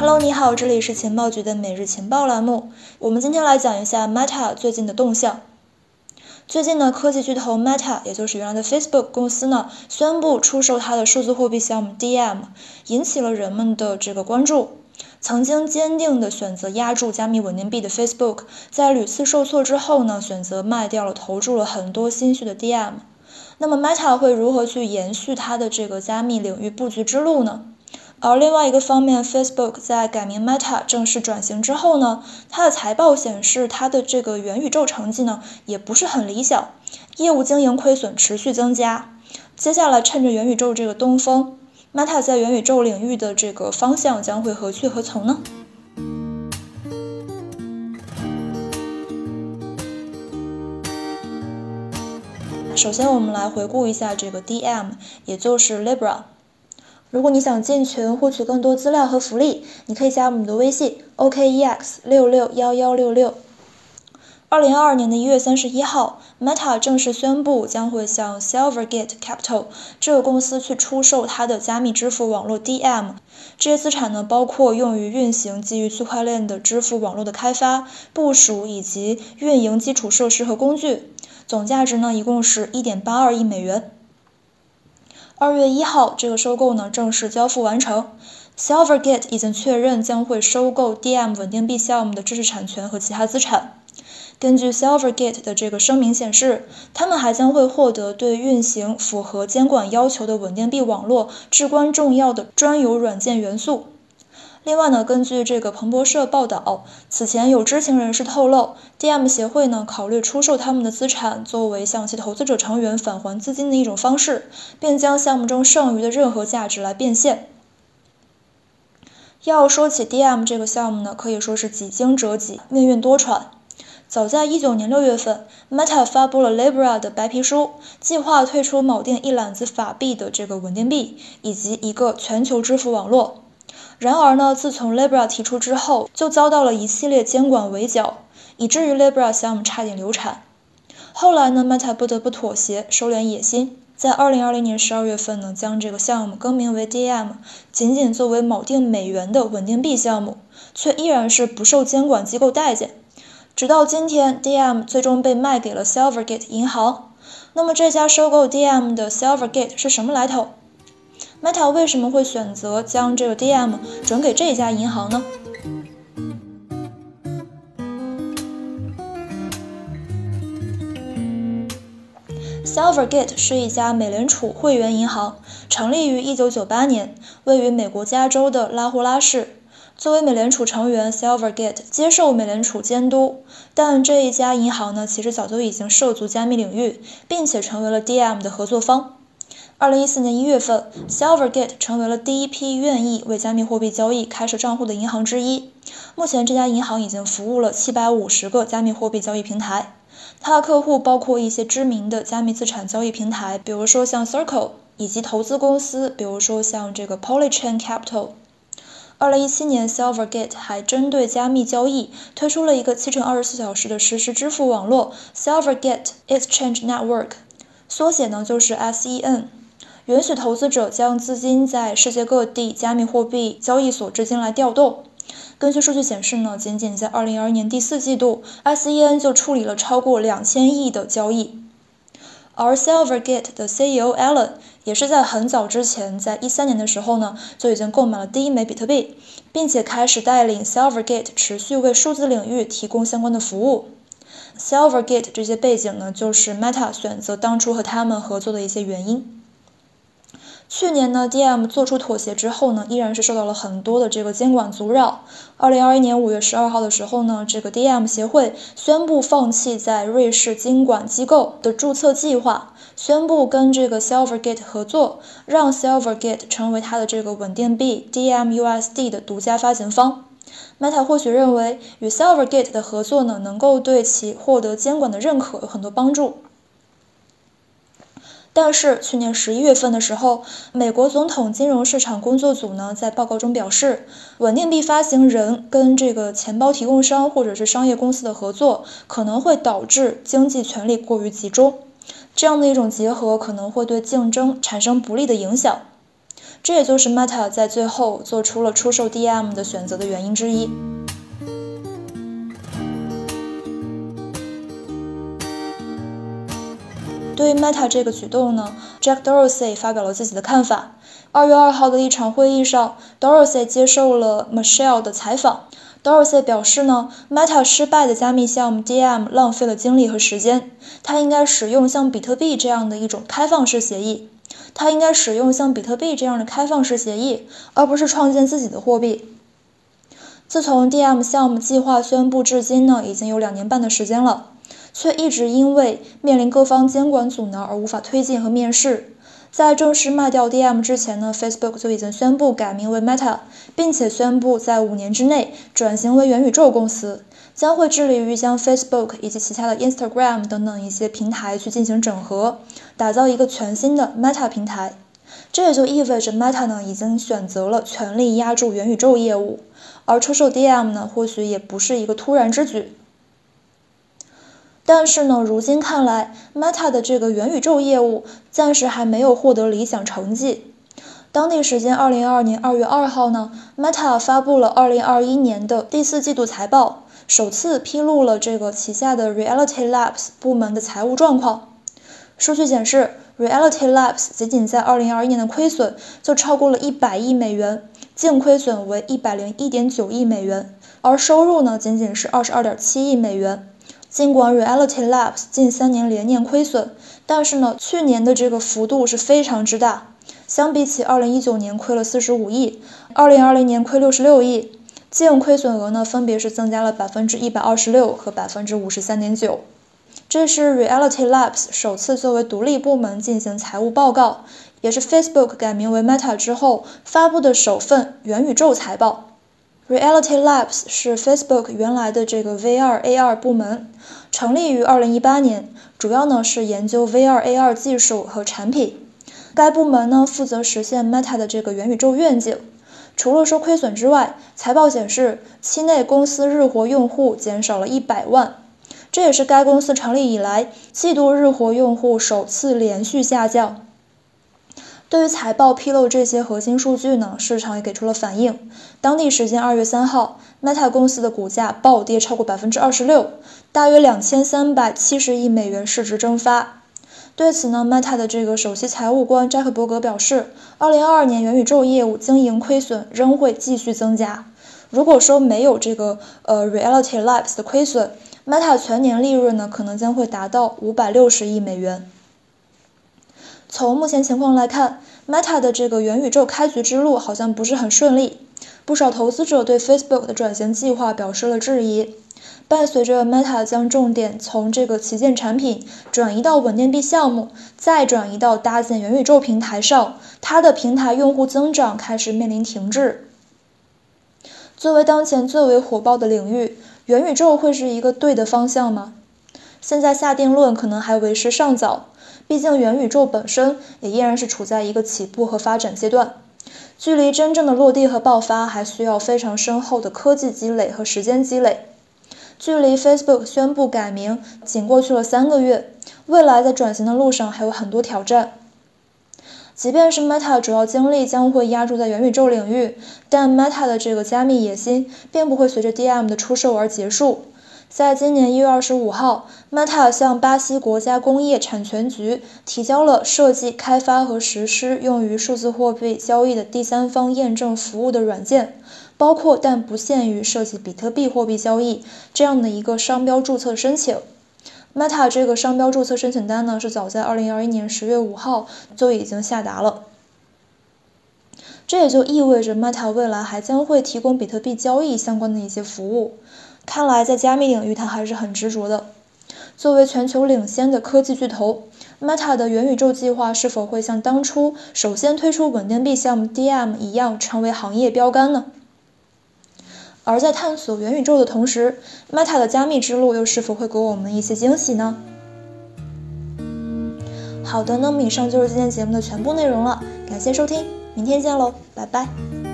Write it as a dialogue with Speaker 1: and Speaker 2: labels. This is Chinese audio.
Speaker 1: Hello，你好，这里是情报局的每日情报栏目。我们今天来讲一下 Meta 最近的动向。最近呢，科技巨头 Meta，也就是原来的 Facebook 公司呢，宣布出售它的数字货币项目 DM，引起了人们的这个关注。曾经坚定的选择压住加密稳定币的 Facebook，在屡次受挫之后呢，选择卖掉了投注了很多心血的 DM。那么 Meta 会如何去延续它的这个加密领域布局之路呢？而另外一个方面，Facebook 在改名 Meta 正式转型之后呢，它的财报显示，它的这个元宇宙成绩呢也不是很理想，业务经营亏损持续增加。接下来趁着元宇宙这个东风，Meta 在元宇宙领域的这个方向将会何去何从呢？首先，我们来回顾一下这个 DM，也就是 Libra。如果你想进群获取更多资料和福利，你可以加我们的微信 OKEX 六六幺幺六六。二零二二年的一月三十一号，Meta 正式宣布将会向 Silvergate Capital 这个公司去出售它的加密支付网络 DM。这些资产呢，包括用于运行基于区块链的支付网络的开发、部署以及运营基础设施和工具，总价值呢，一共是一点八二亿美元。二月一号，这个收购呢正式交付完成。Silvergate 已经确认将会收购 DM 稳定币项目的知识产权和其他资产。根据 Silvergate 的这个声明显示，他们还将会获得对运行符合监管要求的稳定币网络至关重要的专有软件元素。另外呢，根据这个彭博社报道，此前有知情人士透露，DM 协会呢考虑出售他们的资产，作为向其投资者成员返还资金的一种方式，并将项目中剩余的任何价值来变现。要说起 DM 这个项目呢，可以说是几经折戟，命运多舛。早在一九年六月份，Meta 发布了 Libra 的白皮书，计划推出锚定一揽子法币的这个稳定币，以及一个全球支付网络。然而呢，自从 Libra 提出之后，就遭到了一系列监管围剿，以至于 Libra 项目差点流产。后来呢，Meta 不得不妥协，收敛野心，在2020年12月份呢，将这个项目更名为 DM，仅仅作为锚定美元的稳定币项目，却依然是不受监管机构待见。直到今天，DM 最终被卖给了 Silvergate 银行。那么这家收购 DM 的 Silvergate 是什么来头？Meta 为什么会选择将这个 DM 转给这家银行呢？Silvergate 是一家美联储会员银行，成立于1998年，位于美国加州的拉胡拉市。作为美联储成员，Silvergate 接受美联储监督，但这一家银行呢，其实早就已经涉足加密领域，并且成为了 DM 的合作方。二零一四年一月份，Silvergate 成为了第一批愿意为加密货币交易开设账户的银行之一。目前，这家银行已经服务了七百五十个加密货币交易平台。它的客户包括一些知名的加密资产交易平台，比如说像 Circle，以及投资公司，比如说像这个 Polychain Capital。二零一七年，Silvergate 还针对加密交易推出了一个七乘二十四小时的实时支付网络 Silvergate Exchange Network，缩写呢就是 SEN。允许投资者将资金在世界各地加密货币交易所之间来调动。根据数据显示呢，仅仅在2022年第四季度，SEN 就处理了超过两千亿的交易。而 Silvergate 的 CEO Alan 也是在很早之前，在一三年的时候呢，就已经购买了第一枚比特币，并且开始带领 Silvergate 持续为数字领域提供相关的服务。Silvergate 这些背景呢，就是 Meta 选择当初和他们合作的一些原因。去年呢，DM 做出妥协之后呢，依然是受到了很多的这个监管阻扰。二零二一年五月十二号的时候呢，这个 DM 协会宣布放弃在瑞士监管机构的注册计划，宣布跟这个 Silvergate 合作，让 Silvergate 成为它的这个稳定币 DMUSD 的独家发行方。Meta 或许认为与 Silvergate 的合作呢，能够对其获得监管的认可有很多帮助。但是去年十一月份的时候，美国总统金融市场工作组呢在报告中表示，稳定币发行人跟这个钱包提供商或者是商业公司的合作，可能会导致经济权力过于集中，这样的一种结合可能会对竞争产生不利的影响。这也就是 Meta 在最后做出了出售 DM 的选择的原因之一。对于 Meta 这个举动呢，Jack Dorsey 发表了自己的看法。二月二号的一场会议上，Dorsey 接受了 Michelle 的采访。Dorsey 表示呢，Meta 失败的加密项目 DM 浪费了精力和时间，他应该使用像比特币这样的一种开放式协议。他应该使用像比特币这样的开放式协议，而不是创建自己的货币。自从 DM 项目计划宣布至今呢，已经有两年半的时间了。却一直因为面临各方监管阻挠而无法推进和面世。在正式卖掉 DM 之前呢，Facebook 就已经宣布改名为 Meta，并且宣布在五年之内转型为元宇宙公司，将会致力于将 Facebook 以及其他的 Instagram 等等一些平台去进行整合，打造一个全新的 Meta 平台。这也就意味着 Meta 呢已经选择了全力压住元宇宙业务，而出售 DM 呢或许也不是一个突然之举。但是呢，如今看来，Meta 的这个元宇宙业务暂时还没有获得理想成绩。当地时间二零二二年二月二号呢，Meta 发布了二零二一年的第四季度财报，首次披露了这个旗下的 Reality Labs 部门的财务状况。数据显示，Reality Labs 仅仅在二零二一年的亏损就超过了一百亿美元，净亏损为一百零一点九亿美元，而收入呢，仅仅是二十二点七亿美元。尽管 Reality Labs 近三年连年亏损，但是呢，去年的这个幅度是非常之大。相比起2019年亏了45亿，2020年亏66亿，净亏损额呢分别是增加了126%和53.9%。这是 Reality Labs 首次作为独立部门进行财务报告，也是 Facebook 改名为 Meta 之后发布的首份元宇宙财报。Reality Labs 是 Facebook 原来的这个 VR AR 部门，成立于2018年，主要呢是研究 VR AR 技术和产品。该部门呢负责实现 Meta 的这个元宇宙愿景。除了说亏损之外，财报显示期内公司日活用户减少了一百万，这也是该公司成立以来季度日活用户首次连续下降。对于财报披露这些核心数据呢，市场也给出了反应。当地时间二月三号，Meta 公司的股价暴跌超过百分之二十六，大约两千三百七十亿美元市值蒸发。对此呢，Meta 的这个首席财务官扎克伯格表示，二零二二年元宇宙业务经营亏损仍会继续增加。如果说没有这个呃 Reality Labs 的亏损，Meta 全年利润呢可能将会达到五百六十亿美元。从目前情况来看，Meta 的这个元宇宙开局之路好像不是很顺利，不少投资者对 Facebook 的转型计划表示了质疑。伴随着 Meta 将重点从这个旗舰产品转移到稳定币项目，再转移到搭建元宇宙平台上，它的平台用户增长开始面临停滞。作为当前最为火爆的领域，元宇宙会是一个对的方向吗？现在下定论可能还为时尚早。毕竟元宇宙本身也依然是处在一个起步和发展阶段，距离真正的落地和爆发还需要非常深厚的科技积累和时间积累。距离 Facebook 宣布改名仅过去了三个月，未来在转型的路上还有很多挑战。即便是 Meta 主要精力将会压注在元宇宙领域，但 Meta 的这个加密野心并不会随着 DM 的出售而结束。在今年一月二十五号，Meta 向巴西国家工业产权局提交了设计、开发和实施用于数字货币交易的第三方验证服务的软件，包括但不限于设计比特币货币交易这样的一个商标注册申请。Meta 这个商标注册申请单呢，是早在二零二一年十月五号就已经下达了。这也就意味着 Meta 未来还将会提供比特币交易相关的一些服务。看来在加密领域，它还是很执着的。作为全球领先的科技巨头，Meta 的元宇宙计划是否会像当初首先推出稳定币项目 DM 一样，成为行业标杆呢？而在探索元宇宙的同时，Meta 的加密之路又是否会给我们一些惊喜呢？好的，那么以上就是今天节目的全部内容了，感谢收听，明天见喽，拜拜。